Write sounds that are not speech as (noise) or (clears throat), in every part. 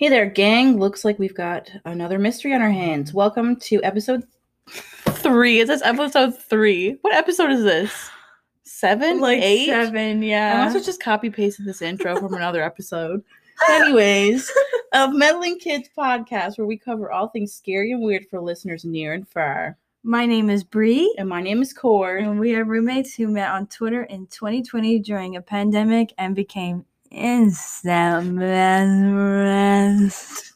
Hey there, gang. Looks like we've got another mystery on our hands. Welcome to episode three. Is this episode three? What episode is this? Seven? like Eight? seven, I yeah. must have just copy pasted this intro from another episode. (laughs) Anyways, of Meddling Kids podcast, where we cover all things scary and weird for listeners near and far. My name is Bree, And my name is Cord. and we are roommates who met on Twitter in 2020 during a pandemic and became instant best friends.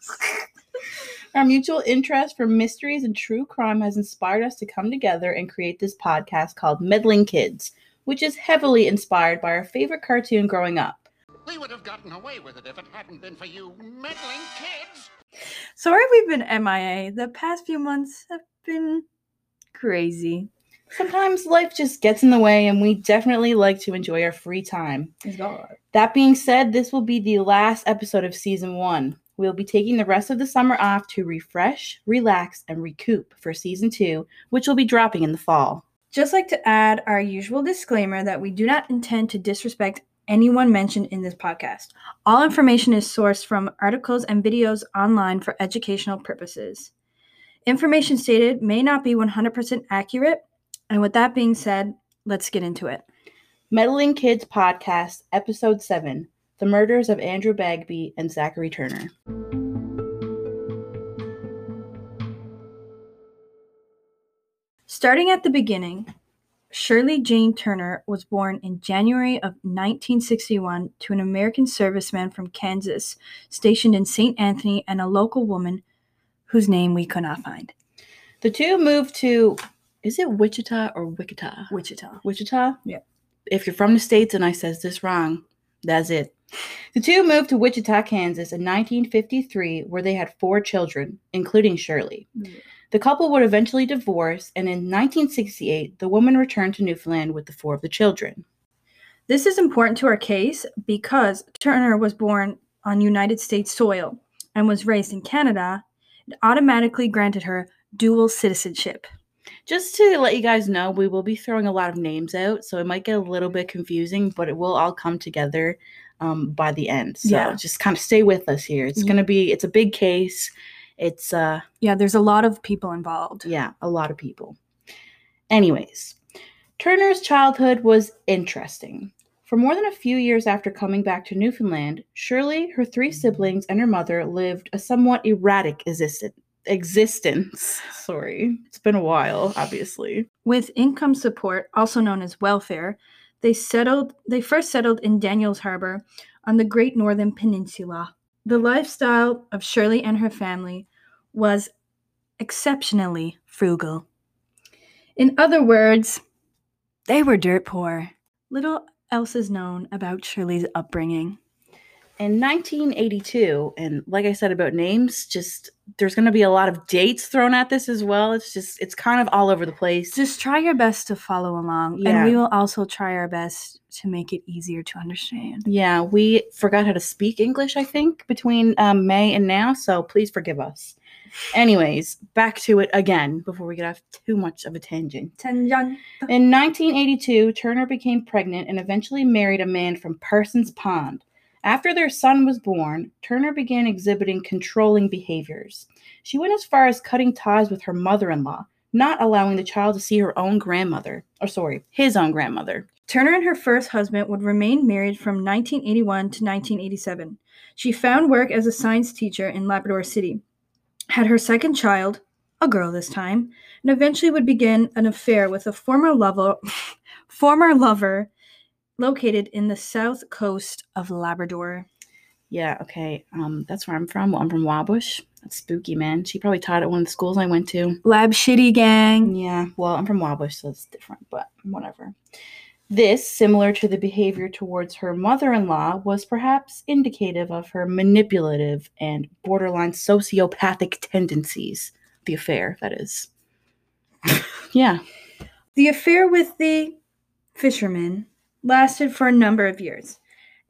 Our mutual interest for mysteries and true crime has inspired us to come together and create this podcast called Meddling Kids, which is heavily inspired by our favorite cartoon growing up. We would have gotten away with it if it hadn't been for you meddling kids. Sorry we've been MIA. The past few months have been crazy. Sometimes life just gets in the way, and we definitely like to enjoy our free time. God. That being said, this will be the last episode of season one. We'll be taking the rest of the summer off to refresh, relax, and recoup for season two, which will be dropping in the fall. Just like to add our usual disclaimer that we do not intend to disrespect anyone mentioned in this podcast. All information is sourced from articles and videos online for educational purposes. Information stated may not be 100% accurate, and with that being said, let's get into it. Meddling Kids Podcast, Episode 7 The Murders of Andrew Bagby and Zachary Turner. Starting at the beginning, Shirley Jane Turner was born in January of 1961 to an American serviceman from Kansas stationed in St. Anthony and a local woman whose name we could not find. The two moved to, is it Wichita or Wichita? Wichita. Wichita? Yeah. If you're from the States and I says this wrong, that's it. The two moved to Wichita, Kansas in 1953, where they had four children, including Shirley. Mm. The couple would eventually divorce, and in 1968, the woman returned to Newfoundland with the four of the children. This is important to our case because Turner was born on United States soil and was raised in Canada. It automatically granted her dual citizenship. Just to let you guys know, we will be throwing a lot of names out, so it might get a little bit confusing, but it will all come together um, by the end. So Yeah. just kind of stay with us here. It's Ye- gonna be, it's a big case. It's uh, Yeah, there's a lot of people involved. yeah, a lot of people. Anyways, Turner's childhood was interesting. For more than a few years after coming back to Newfoundland, Shirley, her three siblings, and her mother lived a somewhat erratic existence. Existence. Sorry, it's been a while, obviously. With income support, also known as welfare, they settled they first settled in Daniels Harbor on the Great Northern Peninsula. The lifestyle of Shirley and her family was exceptionally frugal. In other words, they were dirt poor. Little else is known about Shirley's upbringing. In 1982, and like I said about names, just there's going to be a lot of dates thrown at this as well. It's just, it's kind of all over the place. Just try your best to follow along, Yeah. and we will also try our best to make it easier to understand. Yeah, we forgot how to speak English, I think, between um, May and now, so please forgive us. Anyways, back to it again before we get off too much of a tangent. Tenjan. In 1982, Turner became pregnant and eventually married a man from Parsons Pond. After their son was born, Turner began exhibiting controlling behaviors. She went as far as cutting ties with her mother in law, not allowing the child to see her own grandmother, or sorry, his own grandmother. Turner and her first husband would remain married from 1981 to 1987. She found work as a science teacher in Labrador City, had her second child, a girl this time, and eventually would begin an affair with a former lover, (laughs) former lover located in the south coast of Labrador. Yeah, okay. Um, that's where I'm from. Well, I'm from Wabush. That's spooky, man. She probably taught at one of the schools I went to. Lab shitty gang. Yeah, well, I'm from Wabush, so it's different, but whatever. This, similar to the behavior towards her mother in law, was perhaps indicative of her manipulative and borderline sociopathic tendencies. The affair, that is. (laughs) yeah. The affair with the fisherman lasted for a number of years,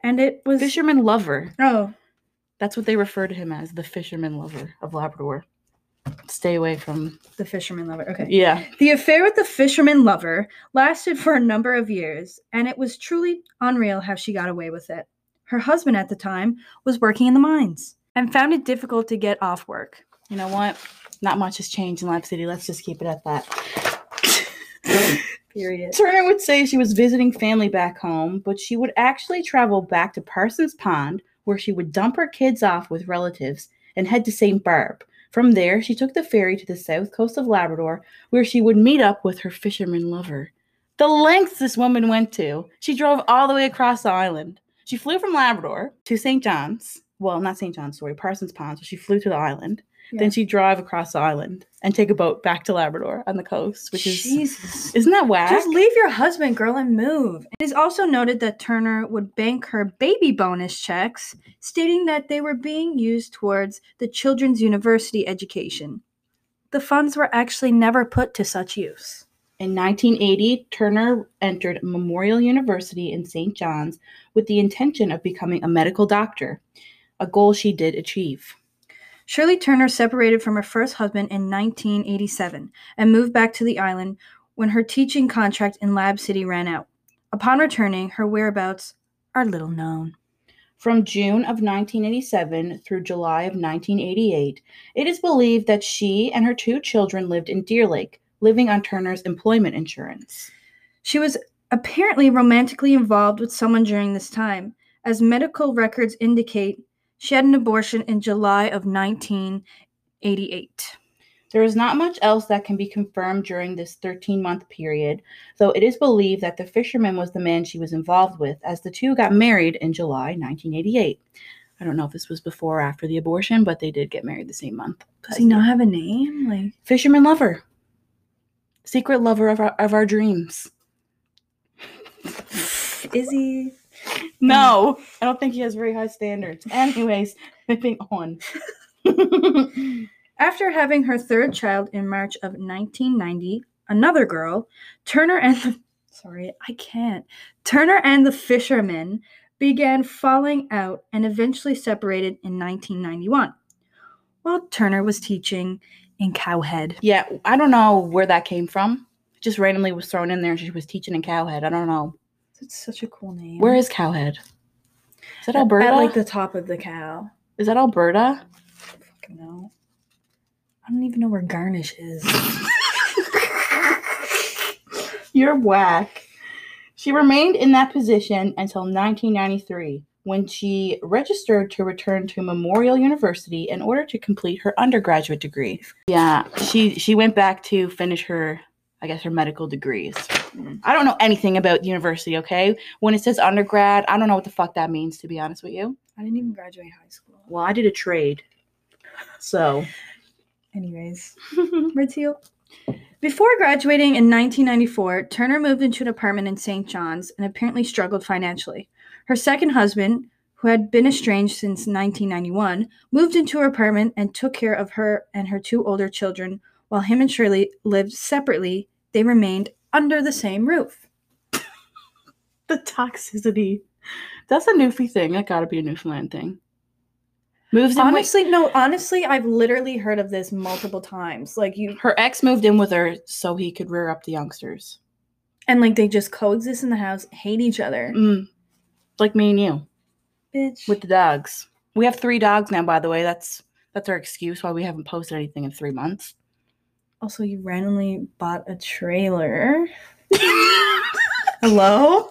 and it was Fisherman lover. oh That's what they refer to him as, the fisherman lover of Labrador. Stay away from. the fisherman lover. Okay. Yeah. The affair with the fisherman lover lasted for a number of years, and it was truly unreal how she got away with it. Her husband at the time was working in the mines. and found it difficult to get off work. You know what? Not much has changed in Lab City. Let's just keep it at that. (laughs) Period. Turner would say she was visiting family back home, but she would actually travel back to Parsons Pond, where she would dump her kids off with relatives and head to St. Barbe. From there, she took the ferry to the south coast of Labrador, where she would meet up with her fisherman lover. The lengths this woman went to. She drove all the way across the island. She flew from Labrador to St. John's. Well, not St. John's, sorry, Parsons Pond. So she flew to the island. Yeah. Then she'd drive across the island and take a boat back to Labrador on the coast, which is Jesus. isn't that whack? Just leave your husband, girl, and move. It is also noted that Turner would bank her baby bonus checks, stating that they were being used towards the children's university education. The funds were actually never put to such use. In 1980, Turner entered Memorial University in St. John's with the intention of becoming a medical doctor, a goal she did achieve. Shirley Turner separated from her first husband in 1987 and moved back to the island when her teaching contract in Lab City ran out. Upon returning, her whereabouts are little known. From June of 1987 through July of 1988, it is believed that she and her two children lived in Deer Lake, living on Turner's employment insurance. She was apparently romantically involved with someone during this time, as medical records indicate she had an abortion in July of 1988. There is not much else that can be confirmed during this 13 month period, though it is believed that the fisherman was the man she was involved with, as the two got married in July 1988. I don't know if this was before or after the abortion, but they did get married the same month. Does he not have a name? Like Fisherman lover. Secret lover of our, of our dreams. is he? No, I don't think he has very high standards. (laughs) Anyways, moving on. (laughs) After having her third child in March of 1990, another girl, Turner and the sorry, I can't. Turner and the fisherman began falling out and eventually separated in 1991. While Turner was teaching in Cow Head. yeah, I don't know where that came from. Just randomly was thrown in there and she was teaching in Cow Head. I don't know. It's such a cool name. Where is Cow Head? Is that At- Alberta? At like the top of the cow. is that Alberta? Fucking no. I don't even know where Garnish is. (laughs) You're whack. She remained in that position until 1993 when she registered to return to Memorial University in order to complete her undergraduate degree. Yeah, she she went back to finish her I guess her medical degrees. I don't know anything about university, okay? When it says undergrad, I don't know what the fuck that means to be honest with you. I didn't even graduate high school. Well, I did a trade. So, Anyways, Red Seal. Before graduating in 1994, Turner moved into an apartment in St. John's and apparently struggled financially. Her second husband, who had been estranged since 1991, moved into her apartment and took care of her and her two older children. While him and Shirley lived separately, they remained under the same roof. (laughs) the toxicity. That's a Newfie thing. That gotta be a Newfoundland thing. Moves in with, Honestly, no, honestly, I've literally heard of this multiple times. Like you her ex moved in with her so he could rear up the youngsters. and like they just coexist in the house, hate each other. Mm. Like me and you Bitch. with the dogs. We have three dogs now, by the way. That's that's our excuse why we haven't posted anything in three months. Also, you randomly bought a trailer. (laughs) Hello?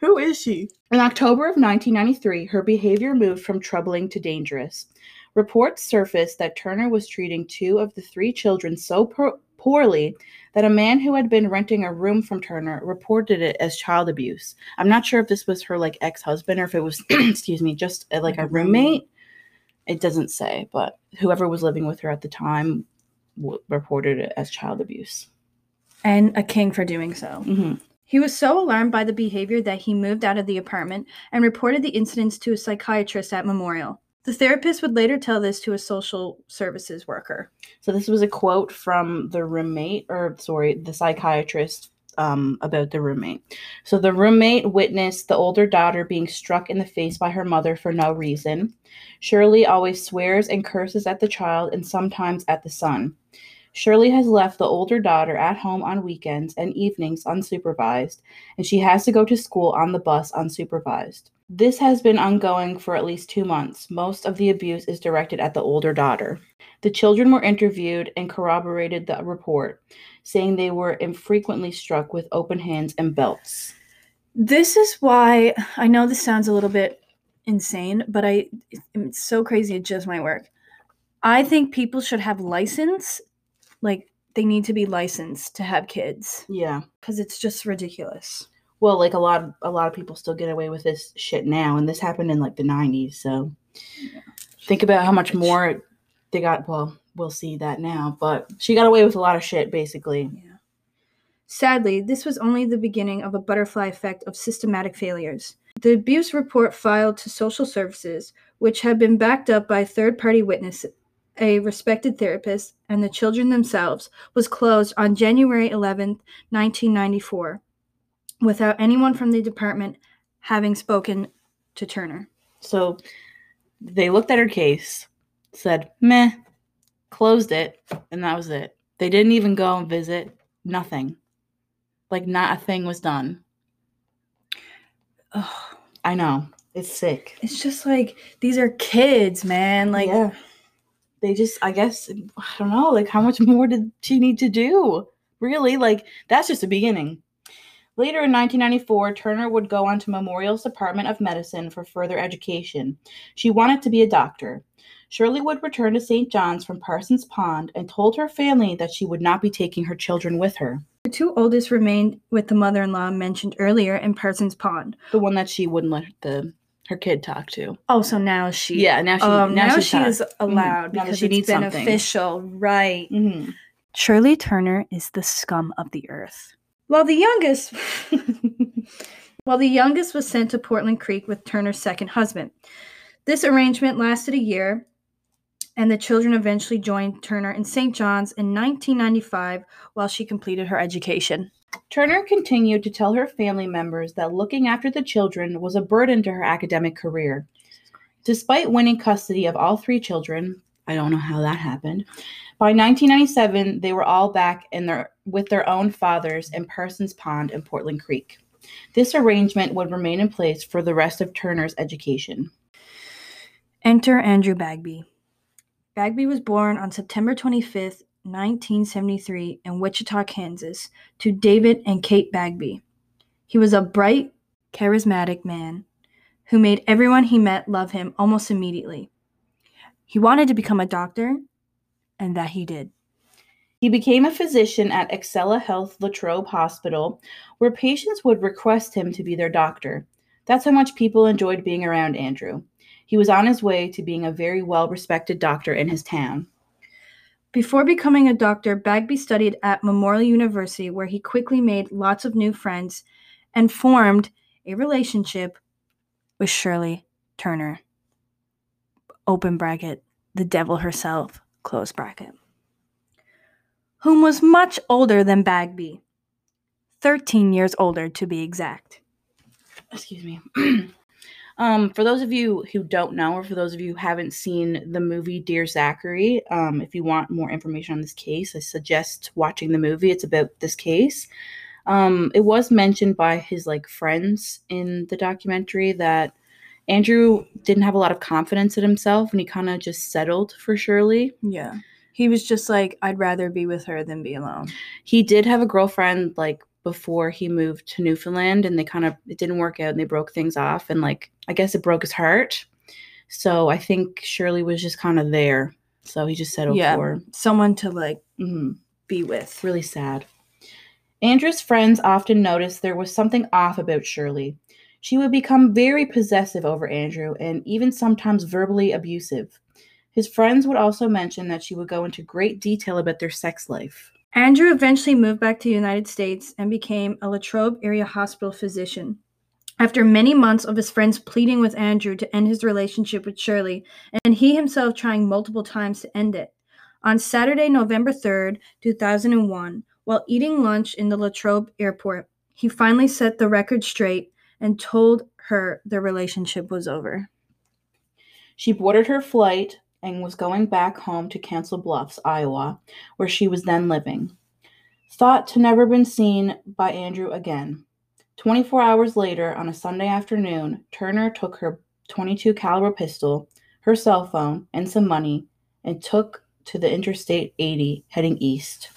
Who is she? In October of 1993, her behavior moved from troubling to dangerous. Reports surfaced that Turner was treating two of the three children so po- poorly that a man who had been renting a room from Turner reported it as child abuse. I'm not sure if this was her like ex-husband or if it was (clears throat) excuse me, just uh, like a roommate. It doesn't say, but whoever was living with her at the time w- reported it as child abuse. And a king for doing so. hmm He was so alarmed by the behavior that he moved out of the apartment and reported the incidents to a psychiatrist at Memorial. The therapist would later tell this to a social services worker. So this was a quote from the roommate, or sorry, the psychiatrist um, about the roommate. So the roommate witnessed the older daughter being struck in the face by her mother for no reason. Shirley always swears and curses at the child and sometimes at the son. Shirley has left the older daughter at home on weekends and evenings unsupervised, and she has to go to school on the bus unsupervised. This has been ongoing for at least two months. Most of the abuse is directed at the older daughter. The children were interviewed and corroborated the report, saying they were infrequently struck with open hands and belts. This is why I know this sounds a little bit insane, but I it's so crazy it just might work. I think people should have license, like they need to be licensed to have kids Yeah. because it's just ridiculous. Well, like a lot of a lot of people still get away with this shit now, and this happened in like the '90s. So think about how much more they got. Well, we'll see that now, but she got away with a lot of shit, basically. Yeah. Sadly, this was only the beginning of a butterfly effect of systematic failures. The abuse report filed to social services, which had been backed up by third party witnesses, a respected therapist, and the children themselves, was closed on January 11th, 1994, without anyone from the department having spoken to Turner. So they looked at her case, said meh, closed it, and that was it. They didn't even go and visit. Nothing. Like not a thing was done. Ugh, I know it's sick. it's just like these are kids, man. Like, yeah. They just, I guess, I don't know, like how much (laughs) more did she need to do? Really? Like, that's just the beginning. Later in 1994, Turner would go on to Memorial's Department of Medicine for further education. She wanted to be a doctor. Shirley would return to St. John's from Parsons Pond and told her family that she would not be taking her children with her. the two oldest remained with the mother in law mentioned earlier in Parsons Pond. The one that she wouldn't let the her kid talk to. Oh, so now she. Yeah, now she um, now, now, she's she is talk- allowed Mhm, because she it's needs been something. official, right? Mhm. Shirley Turner is the scum of the earth. While the youngest, (laughs) while the youngest was sent to Portland Creek with Turner's second husband. This arrangement lasted a year, and the children eventually joined Turner in St. John's in 1995 while she completed her education. Turner continued to tell her family members that looking after the children was a burden to her academic career. Despite winning custody of all three children, I don't know how that happened. By 1997, they were all back in their with their own fathers in Parsons Pond and Portland Creek. This arrangement would remain in place for the rest of Turner's education. Enter Andrew Bagby. Bagby was born on September 25th, 1973, in Wichita, Kansas, to David and Kate Bagby. He was a bright, charismatic man who made everyone he met love him almost immediately. He wanted to become a doctor, and that he did. He became a physician at Excela Health Latrobe Hospital, where patients would request him to be their doctor. That's how much people enjoyed being around Andrew. He was on his way to being a very well respected doctor in his town. Before becoming a doctor, Bagby studied at Memorial University, where he quickly made lots of new friends and formed a relationship with Shirley Turner. Open bracket, the devil herself, close bracket. Whom was much older than Bagby. 13 years older, to be exact. Excuse me. (clears throat) um, for those of you who don't know, or for those of you who haven't seen the movie Dear Zachary, um, if you want more information on this case, I suggest watching the movie. It's about this case. Um, it was mentioned by his like friends in the documentary that Andrew didn't have a lot of confidence in himself, and he kind of just settled for Shirley. Yeah. He was just like, I'd rather be with her than be alone. he did have a girlfriend like before he moved to Newfoundland and they kind of it didn't work out and they broke things off and like I guess it broke his heart. So I think Shirley was just kind of there. So he just settled Yeah. for. Someone to like Mhm. be with. really sad. Andrew's friends often noticed there was something off about Shirley. She would become very possessive over Andrew and even sometimes verbally abusive. His friends would also mention that she would go into great detail about their sex life. Andrew eventually moved back to the United States and became a Latrobe area hospital physician. After many months of his friends pleading with Andrew to end his relationship with Shirley, and he himself trying multiple times to end it, on Saturday, November 3rd, 2001, while eating lunch in the Latrobe airport, he finally set the record straight and told her their relationship was over. She boarded her flight and was going back home to Council Bluffs, Iowa, where she was then living. Thought to never been seen by Andrew again. 24 hours later, on a Sunday afternoon, Turner took her 22 caliber pistol, her cell phone, and some money and took to the Interstate 80 heading east.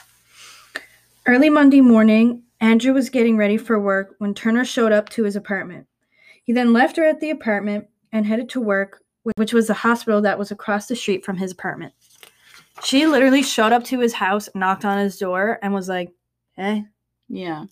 Early Monday morning, Andrew was getting ready for work when Turner showed up to his apartment. He then left her at the apartment and headed to work, which was the hospital that was across the street from his apartment. She literally showed up to his house, knocked on his door, and was like, "Hey." Yeah.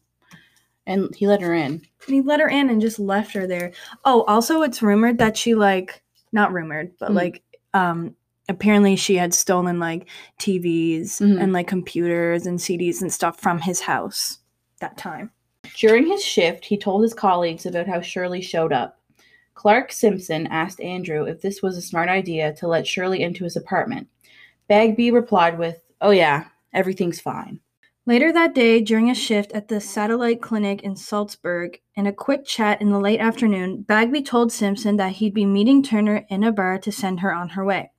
And he let her in. And he let her in and just left her there. Oh, also, it's rumored that she like not rumored, but Mm. like um apparently she had stolen like TVs Mhm. and like computers and CDs and stuff from his house that time. During his shift, he told his colleagues about how Shirley showed up. Clark Simpson asked Andrew if this was a smart idea to let Shirley into his apartment. Bagby replied with, Oh, yeah, everything's fine. Later that day, during a shift at the satellite clinic in Saltsburg, in a quick chat in the late afternoon, Bagby told Simpson that he'd be meeting Turner in a bar to send her on her way.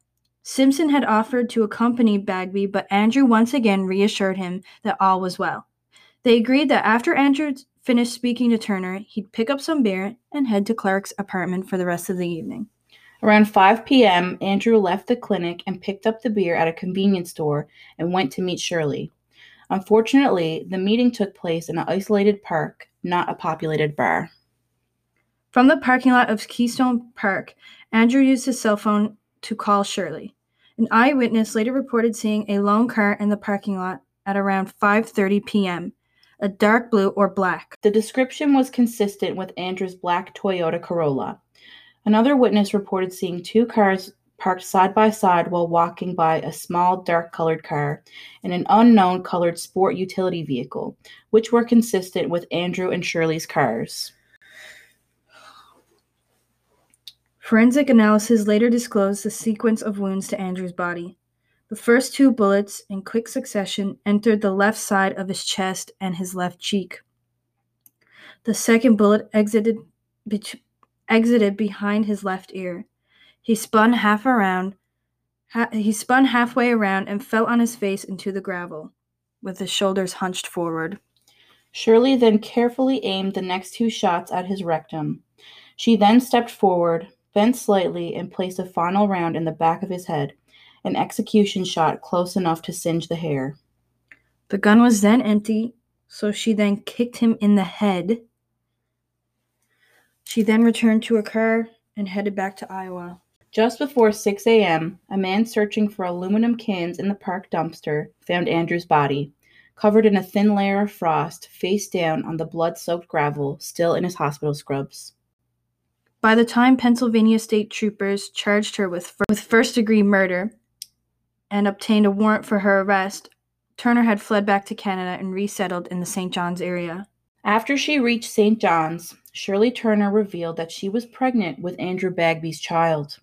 Simpson had offered to accompany Bagby, but Andrew once again reassured him that all was well. They agreed that after Andrew finished speaking to Turner, he'd pick up some beer and head to Clark's apartment for the rest of the evening. Around 5 p.m., Andrew left the clinic and picked up the beer at a convenience store and went to meet Shirley. Unfortunately, the meeting took place in an isolated park, not a populated bar. From the parking lot of Keystone Park, Andrew used his cell phone to call Shirley. An eyewitness later reported seeing a lone car in the parking lot at around 5:30 p.m., a dark blue or black. The description was consistent with Andrew's black Toyota Corolla. Another witness reported seeing two cars parked side by side while walking by a small dark colored car and an unknown colored sport utility vehicle, which were consistent with Andrew and Shirley's cars. Forensic analysis later disclosed the sequence of wounds to Andrew's body. The first two bullets, in quick succession, entered the left side of his chest and his left cheek. The second bullet exited, bet- exited behind his left ear. He spun half around. Ha- he spun halfway around and fell on his face into the gravel, with his shoulders hunched forward. Shirley then carefully aimed the next two shots at his rectum. She then stepped forward, bent slightly, and placed a final round in the back of his head, an execution shot close enough to singe the hair. The gun was then empty, so she then kicked him in the head. She then returned to her car and headed back to Iowa. Just before 6 a.m., a man searching for aluminum cans in the park dumpster found Andrew's body, covered in a thin layer of frost, face down on the blood soaked gravel, still in his hospital scrubs. By the time Pennsylvania state troopers charged her with, with first degree murder and obtained a warrant for her arrest, Turner had fled back to Canada and resettled in the St. John's area. After she reached St. John's, Shirley Turner revealed that she was pregnant with Andrew Bagby's child.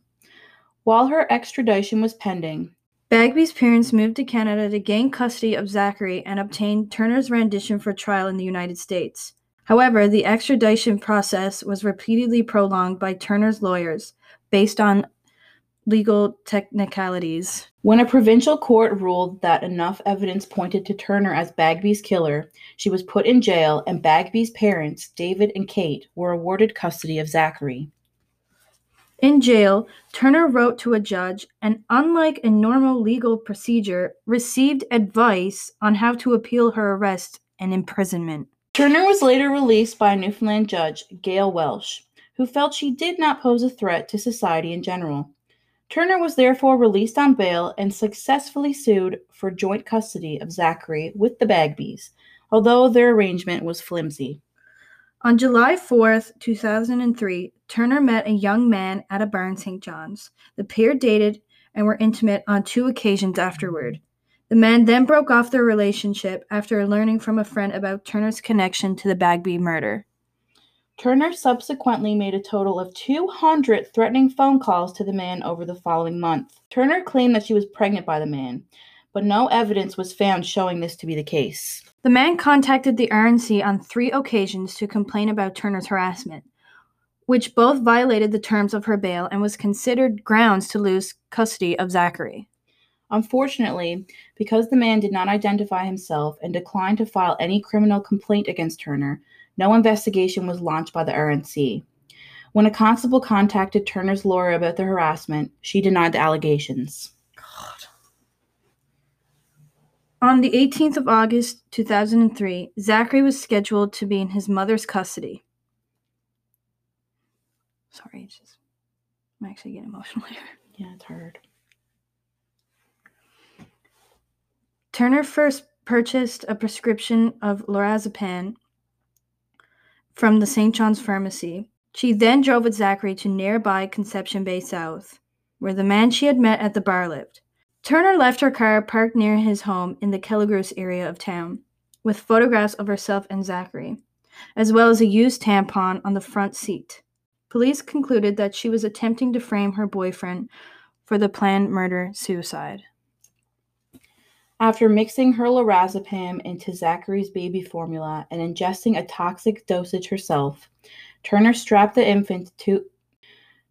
While her extradition was pending, Bagby's parents moved to Canada to gain custody of Zachary and obtain Turner's rendition for trial in the United States. However, the extradition process was repeatedly prolonged by Turner's lawyers based on legal technicalities. when a provincial court ruled that enough evidence pointed to Turner as Bagby's killer, she was put in jail and Bagby's parents, David and Kate, were awarded custody of Zachary. In jail, Turner wrote to a judge and, unlike a normal legal procedure, received advice on how to appeal her arrest and imprisonment. Turner was later released by a Newfoundland judge, Gale Welsh, who felt she did not pose a threat to society in general. Turner was therefore released on bail and successfully sued for joint custody of Zachary with the Bagbys, although their arrangement was flimsy. On July 4, 2003, Turner met a young man at a bar in St. John's. The pair dated and were intimate on two occasions afterward. The man then broke off their relationship after learning from a friend about Turner's connection to the Bagby murder. Turner subsequently made a total of 200 threatening phone calls to the man over the following month. Turner claimed that she was pregnant by the man, but no evidence was found showing this to be the case. The man contacted the RNC on three occasions to complain about Turner's harassment, which both violated the terms of her bail and was considered grounds to lose custody of Zachary. Unfortunately, because the man did not identify himself and declined to file any criminal complaint against Turner, no investigation was launched by the RNC. When a constable contacted Turner's lawyer about the harassment, she denied the allegations. On the 18th of August 2003, Zachary was scheduled to be in his mother's custody. Sorry, it's just I'm actually getting emotional (laughs) here. Yeah, it's hard. Turner first purchased a prescription of lorazepam from the St. John's Pharmacy. She then drove with Zachary to nearby Conception Bay South, where the man she had met at the bar lived. Turner left her car parked near his home in the Kelligrews area of town, with photographs of herself and Zachary, as well as a used tampon on the front seat. Police concluded that she was attempting to frame her boyfriend for the planned murder suicide. After mixing her lorazepam into Zachary's baby formula and ingesting a toxic dosage herself, Turner strapped the infant to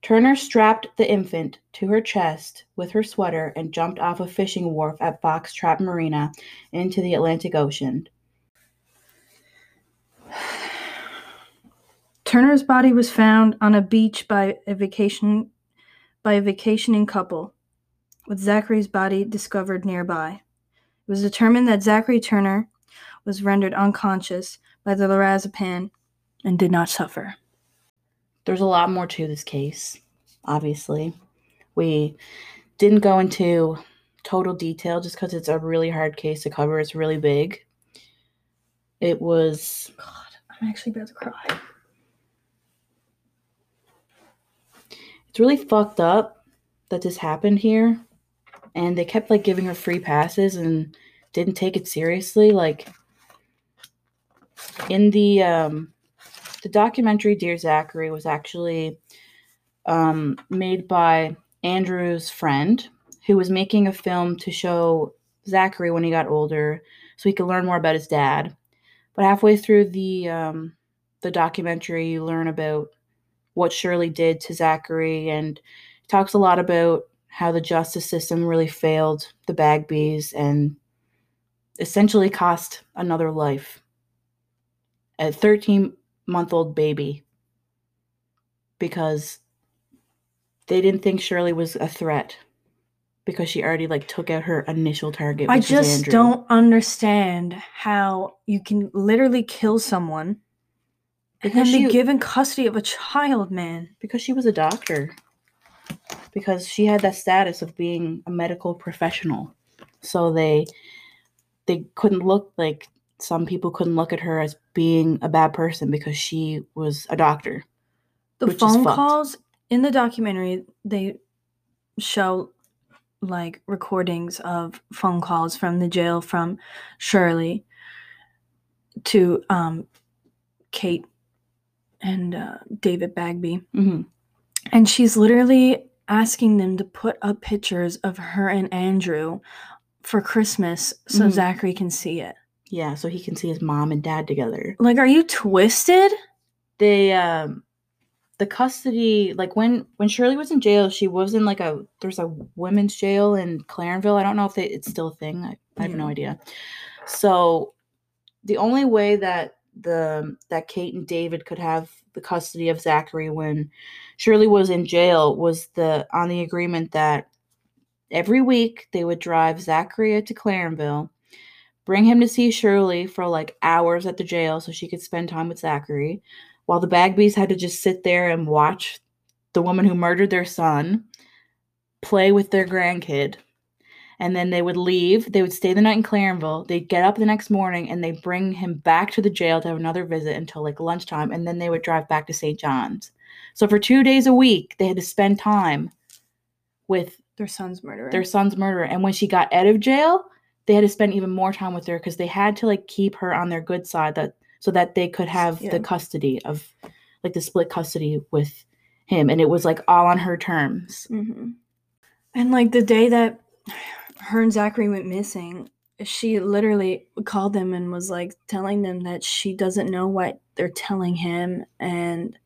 Turner strapped the infant to her chest with her sweater and jumped off a fishing wharf at Foxtrap Marina into the Atlantic Ocean. (sighs) Turner's body was found on a beach by a vacation by a vacationing couple, with Zachary's body discovered nearby. It was determined that Zachary Turner was rendered unconscious by the lorazepam and did not suffer. There's a lot more to this case, obviously. We didn't go into total detail just because it's a really hard case to cover. It's really big. It was. God, I'm actually about to cry. It's really fucked up that this happened here and they kept like giving her free passes and didn't take it seriously like in the um the documentary dear zachary was actually um made by andrew's friend who was making a film to show zachary when he got older so he could learn more about his dad. But halfway through the um the documentary you learn about what shirley did to zachary and talks a lot about how the justice system really failed the Bagbies and essentially cost another life. A 13 month old baby because they didn't think Shirley was a threat because she already like took out her initial target. I just don't understand how you can literally kill someone and Because then be given custody of a child, man. because she was a doctor. Because she had that status of being a medical professional. So they they couldn't look like some people couldn't look at her as being a bad person because she was a doctor. The phone calls in the documentary, they show like recordings of phone calls from the jail from Shirley to um, Kate and uh, David Bagby. hmm And she's literally asking them to put up pictures of her and Andrew for Christmas so Mhm. Zachary can see it. Yeah, so he can see his mom and dad together. Like, are you twisted? They um the custody like when when Shirley was in jail, she was in like a there's a women's jail in Clarenville. I don't know if they, it's still a thing. I, I have no idea. So the only way that the that Kate and David could have the custody of Zachary when Shirley was in jail was the on the agreement that every week they would drive Zachary to Clarenville, bring him to see Shirley for like hours at the jail so she could spend time with Zachary, while the Bagbies had to just sit there and watch the woman who murdered their son play with their grandkid. And then they would leave. They would stay the night in Clarenville. They'd get up the next morning and they'd bring him back to the jail to have another visit until like lunchtime. And then they would drive back to St. John's. So for two days a week, they had to spend time with Their son's murderer. their son's murderer. And when she got out of jail, they had to spend even more time with her because they had to like keep her on their good side that so that they could have Yeah. the custody of like the split custody with him. And it was like all on her terms. hmm And like the day that her and Zachary went missing, she literally called them and was like telling them that she doesn't know what they're telling him and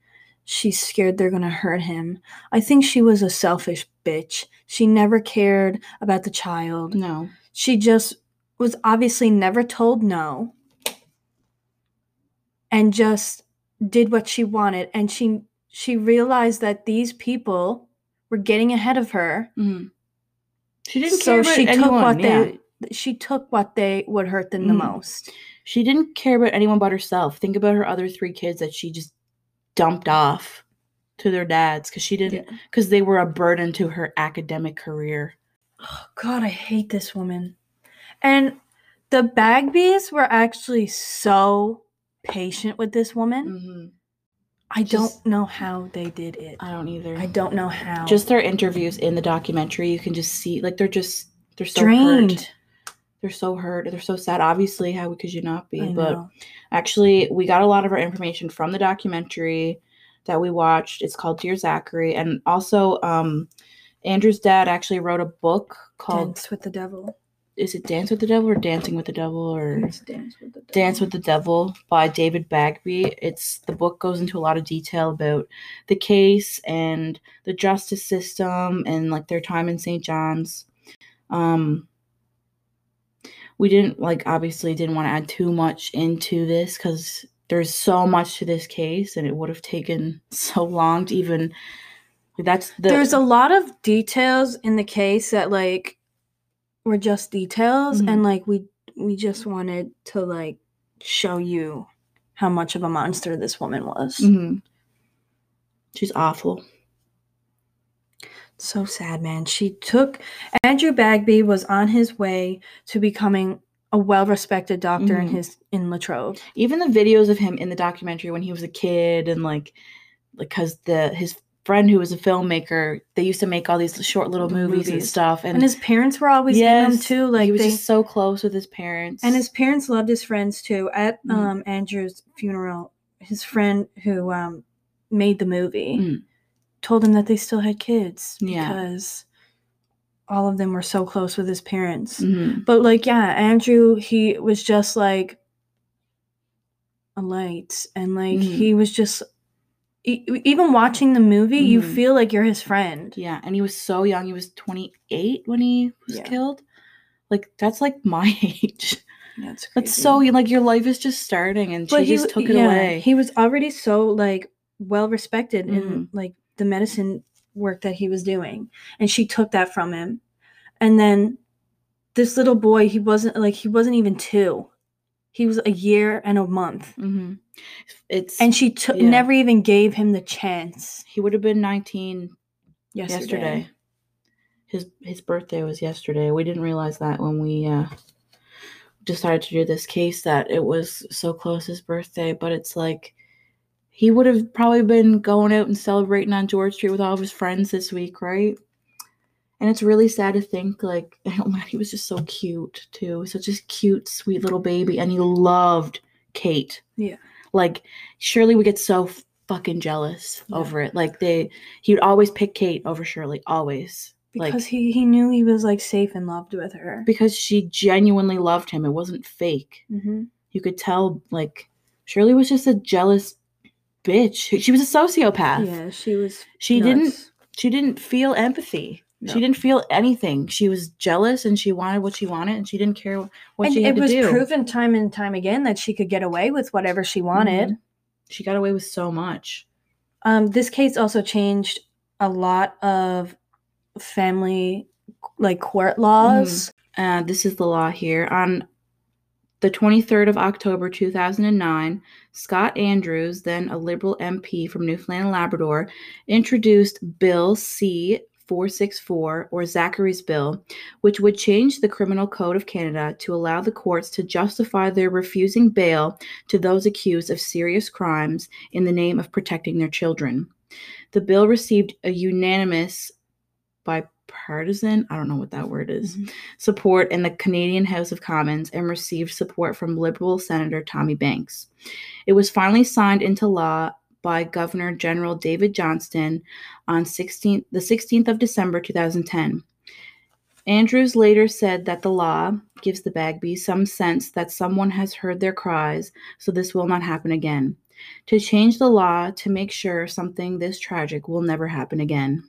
she's scared they're gonna hurt him. I think she was a selfish bitch. She never cared about the child. No. She just was obviously never told no and just did what she wanted and she she realized that these people were getting ahead of her hmm She didn't so care about she took anyone. what yeah. they she took what they would hurt them the Mhm. most She didn't care about anyone but herself. Think about her other three kids that she just dumped off to their dads because she didn't because they were a burden to her academic career. oh god i hate this woman and the bagbies were actually so patient with this woman Mm-hmm. I Just- don't know how they did it I don't either. i don't know how just their interviews in the documentary, you can just see like they're just they're so drained hurt. They're so hurt. They're so sad. Obviously, how could you not be? I but know. actually, we got a lot of our information from the documentary that we watched. It's called Dear Zachary, and also um, Andrew's dad actually wrote a book called dance with the devil is it Dance with the Devil or Dancing with the Devil or dance with the devil. Dance with the Devil by David Bagby. It's the book goes into a lot of detail about the case and the justice system and like their time in St. John's. Um we didn't like obviously didn't want to add too much into this cuz there's so much to this case and it would have taken (laughs) so long to even that's the There's a lot of details in the case that like were just details Mhm. and like we we just wanted to like show you how much of a monster this woman was. Mhm. She's awful. So sad, man. She took Andrew Bagby was on his way to becoming a well-respected doctor in Mhm. his in Latrobe. even the videos of him in the documentary when he was a kid and like because the his friend who was a filmmaker they used to make all these short little movies, and stuff and, And his parents were always in them too. Like he was they, just so close with his parents and his parents loved his friends too. At Mhm. um, Andrew's funeral, his friend who um, made the movie Mm. told him that they still had kids Yeah. because all of them were so close with his parents. Mhm. But like, yeah, Andrew, he was just like a light, and like Mhm. he was just even watching the movie, you Mhm. feel like you're his friend. yeah and he was so young he was 28 when he was Yeah. killed like that's like my (laughs) age That's that's so like your life is just starting and she just took it yeah, away He was already so like well respected in Mhm. like the medicine work that he was doing, and she took that from him. And then this little boy, he wasn't like he wasn't even two. He was a year and a month, hmm it's and she took yeah. never even gave him the chance. he would have been 19 Yesterday, yesterday. His his birthday was yesterday. We didn't realize that when we uh, decided to do this case that it was so close his birthday. But it's like he would have probably been going out and celebrating on George Street with all of his friends this week, right? And it's really sad to think like (laughs) oh man, he was just so cute too, such a cute, sweet little baby, and he loved Kate. Yeah. like Shirley would get so fucking jealous Yeah. over it. Like they, he would always pick Kate over Shirley, always. because like he he knew he was like safe and loved with her. because she genuinely loved him. It wasn't fake. hmm You could tell. Like Shirley was just a jealous bitch. She was a sociopath. Yeah, she was. She didn't. She didn't feel empathy. No. She didn't feel anything. She was jealous and she wanted what she wanted and she didn't care what and she had to do. It was proven time and time again that she could get away with whatever she wanted. Mhm. She got away with so much. Um, this case also changed a lot of family like court laws. Uh, this is the law here. On the 23rd of October 2009, Scott Andrews, then a Liberal MP from Newfoundland and Labrador, introduced Bill C. 464, or Zachary's Bill, which would change the Criminal Code of Canada to allow the courts to justify their refusing bail to those accused of serious crimes in the name of protecting their children. The bill received a unanimous bipartisan, I don't know what that word is, Mhm. support in the Canadian House of Commons and received support from Liberal Senator Tommy Banks. It was finally signed into law by Governor General David Johnston on 16th, the 16th of December 2010. Andrews later said that the law gives the Bagby some sense that someone has heard their cries, so this will not happen again. to change the law to make sure something this tragic will never happen again.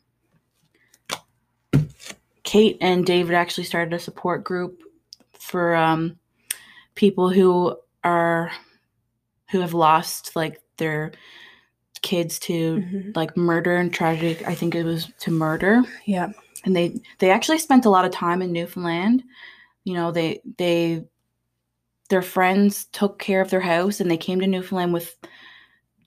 Kate and David actually started a support group for um, people who are who have lost like their kids to Mhm. like murder and tragic. I think it was to murder Yeah. and they they actually spent a lot of time in Newfoundland. You know, they they their friends took care of their house and they came to Newfoundland with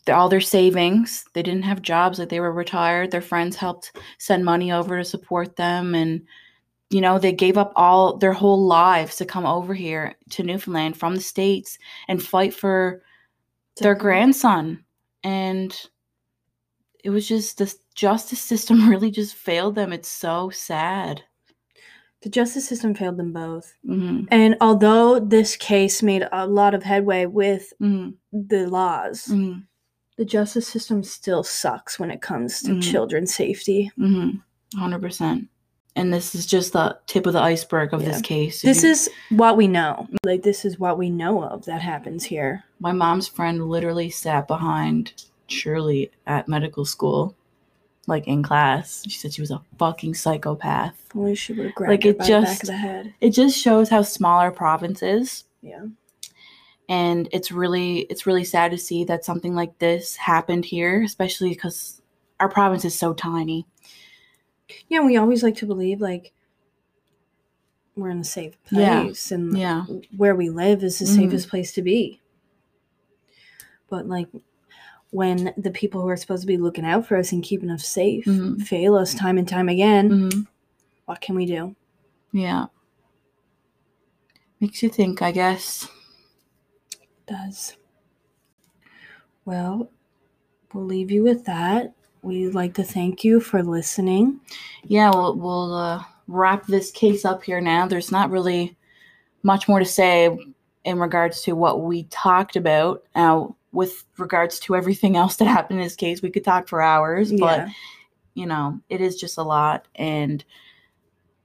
the, all their savings. They didn't have jobs like they were retired. Their friends helped send money over to support them and you know, they gave up all their whole lives to come over here to Newfoundland from the states and fight for their grandson and it was just the justice system (laughs) really just failed them. It's so sad. The justice system failed them both. hmm And although this case made a lot of headway with hmm the laws, hmm the justice system still sucks when it comes to Mhm. children's safety. hmm 100% and this is just the tip of the iceberg of this case This you- is what we know. Like this is what we know of that happens here. my mom's friend literally sat behind shirley at medical school like in class she said she was a fucking psychopath Only she would have grabbed Like, it by the back of the head. it just shows how small our province is Yeah. and it's really it's really sad to see that something like this happened here especially because our province is so tiny Yeah, we always like to believe like we're in a safe Yeah. place and yeah where we live is the Mhm. safest place to be. But like when the people who are supposed to be looking out for us and keeping us safe Mhm. fail us time and time again, hmm what can we do? yeah makes you think i guess does. Well, we'll leave you with that. We'd like to thank you for listening. yeah we'll, we'll uh, wrap this case up here now there's not really much more to say in regards to what we talked about now with regards to everything (laughs) else that happened in this case we could talk for hours but Yeah. you know, it is just a lot. And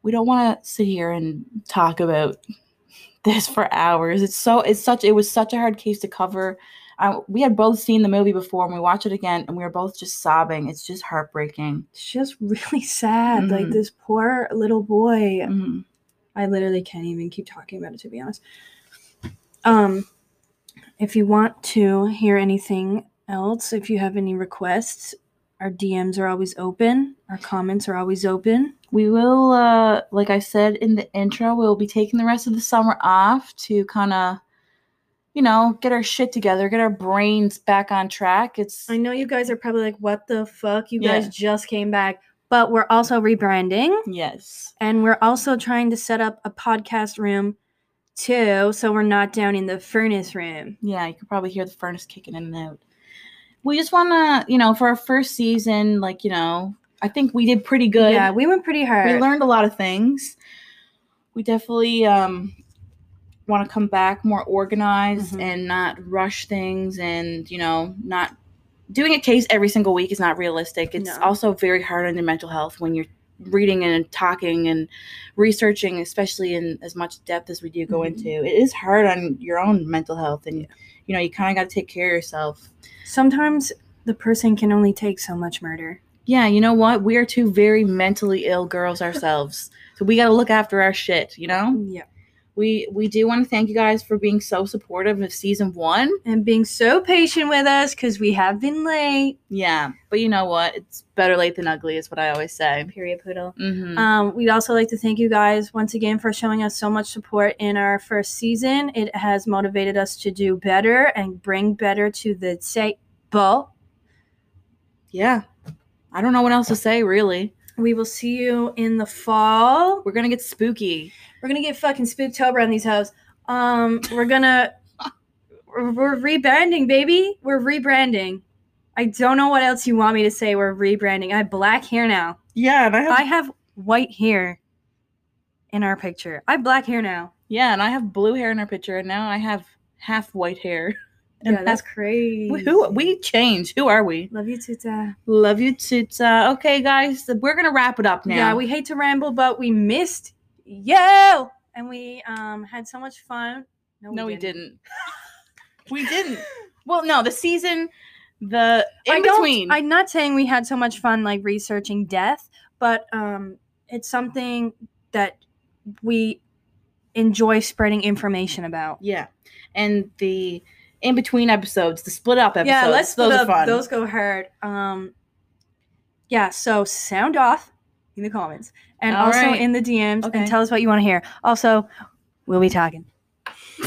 we don't want to sit here and talk about (laughs) this for hours. It's so, it's such, it was such a hard case to cover. Uh, we had both seen the movie before and we watched it again and we were both just sobbing. It's just heartbreaking. It's just really sad. Like Mhm. this poor little boy. Mhm. I literally can't even keep talking about it to be honest. Um if you want to hear anything else, if you have any requests, our DMs are always open. Our comments are always open. We will, uh, like I said in the intro, we'll be taking the rest of the summer off to kind of, you know, get our shit together, get our brains back on track. It's, I know you guys are probably like, what the fuck? You Yeah. guys just came back. But we're also rebranding. yes. And we're also trying to set up a podcast room too, so we're not down in the furnace room. Yeah, you could probably hear the furnace kicking in and out. We just want to, you know, for our first season, like, you know, I think we did pretty good. Yeah, we went pretty hard. we learned a lot of things. We definitely um, want to come back more organized Mhm. and not rush things and, you know, not doing a case every single week is not realistic. It's No. also very hard on your mental health when you're reading and talking and researching, especially in as much depth as we do go Mhm. into. It is hard on your own mental health and you know, you kind of got to take care of yourself. Sometimes the person can only take so much murder. Yeah, you know what? We are two very mentally ill girls ourselves. so we got to look after our shit, you know? Yeah. We we do want to thank you guys for being so supportive of season 1. And being so patient with us because we have been late. Yeah, but you know what? It's better late than ugly is what I always say. Period poodle. Mhm. Um, we'd also like to thank you guys once again for showing us so much support in our first season. It has motivated us to do better and bring better to the table. yeah. I don't know what else to say really. We will see you in the fall. We're going to get spooky. We're gonna get fucking spooktober on these hoes. Um, we're gonna we're, we're rebranding, baby. We're rebranding. I don't know what else you want me to say. We're rebranding. I have black hair now. Yeah, and I have I have white hair in our picture. I have black hair now. Yeah, and I have blue hair in our picture and now I have half white hair. (laughs) And yeah, that's crazy. who we change. Who are we? Love you, Tuta. Love you, Tita. Okay, guys, we're gonna wrap it up now. Yeah, we hate to ramble, but we missed you, and we um had so much fun. no, we didn't. (laughs) we didn't. Well, no, the season, the in I between. I'm not saying we had so much fun like researching death, but um, it's something that we enjoy spreading information about. yeah, and the in between episodes, the split up episodes. yeah, let's those are up. fun. Those go hard. Um, yeah, so sound off in the comments and All also right. in the DMs Okay. and tell us what you want to hear. Also, we'll be talking. (laughs)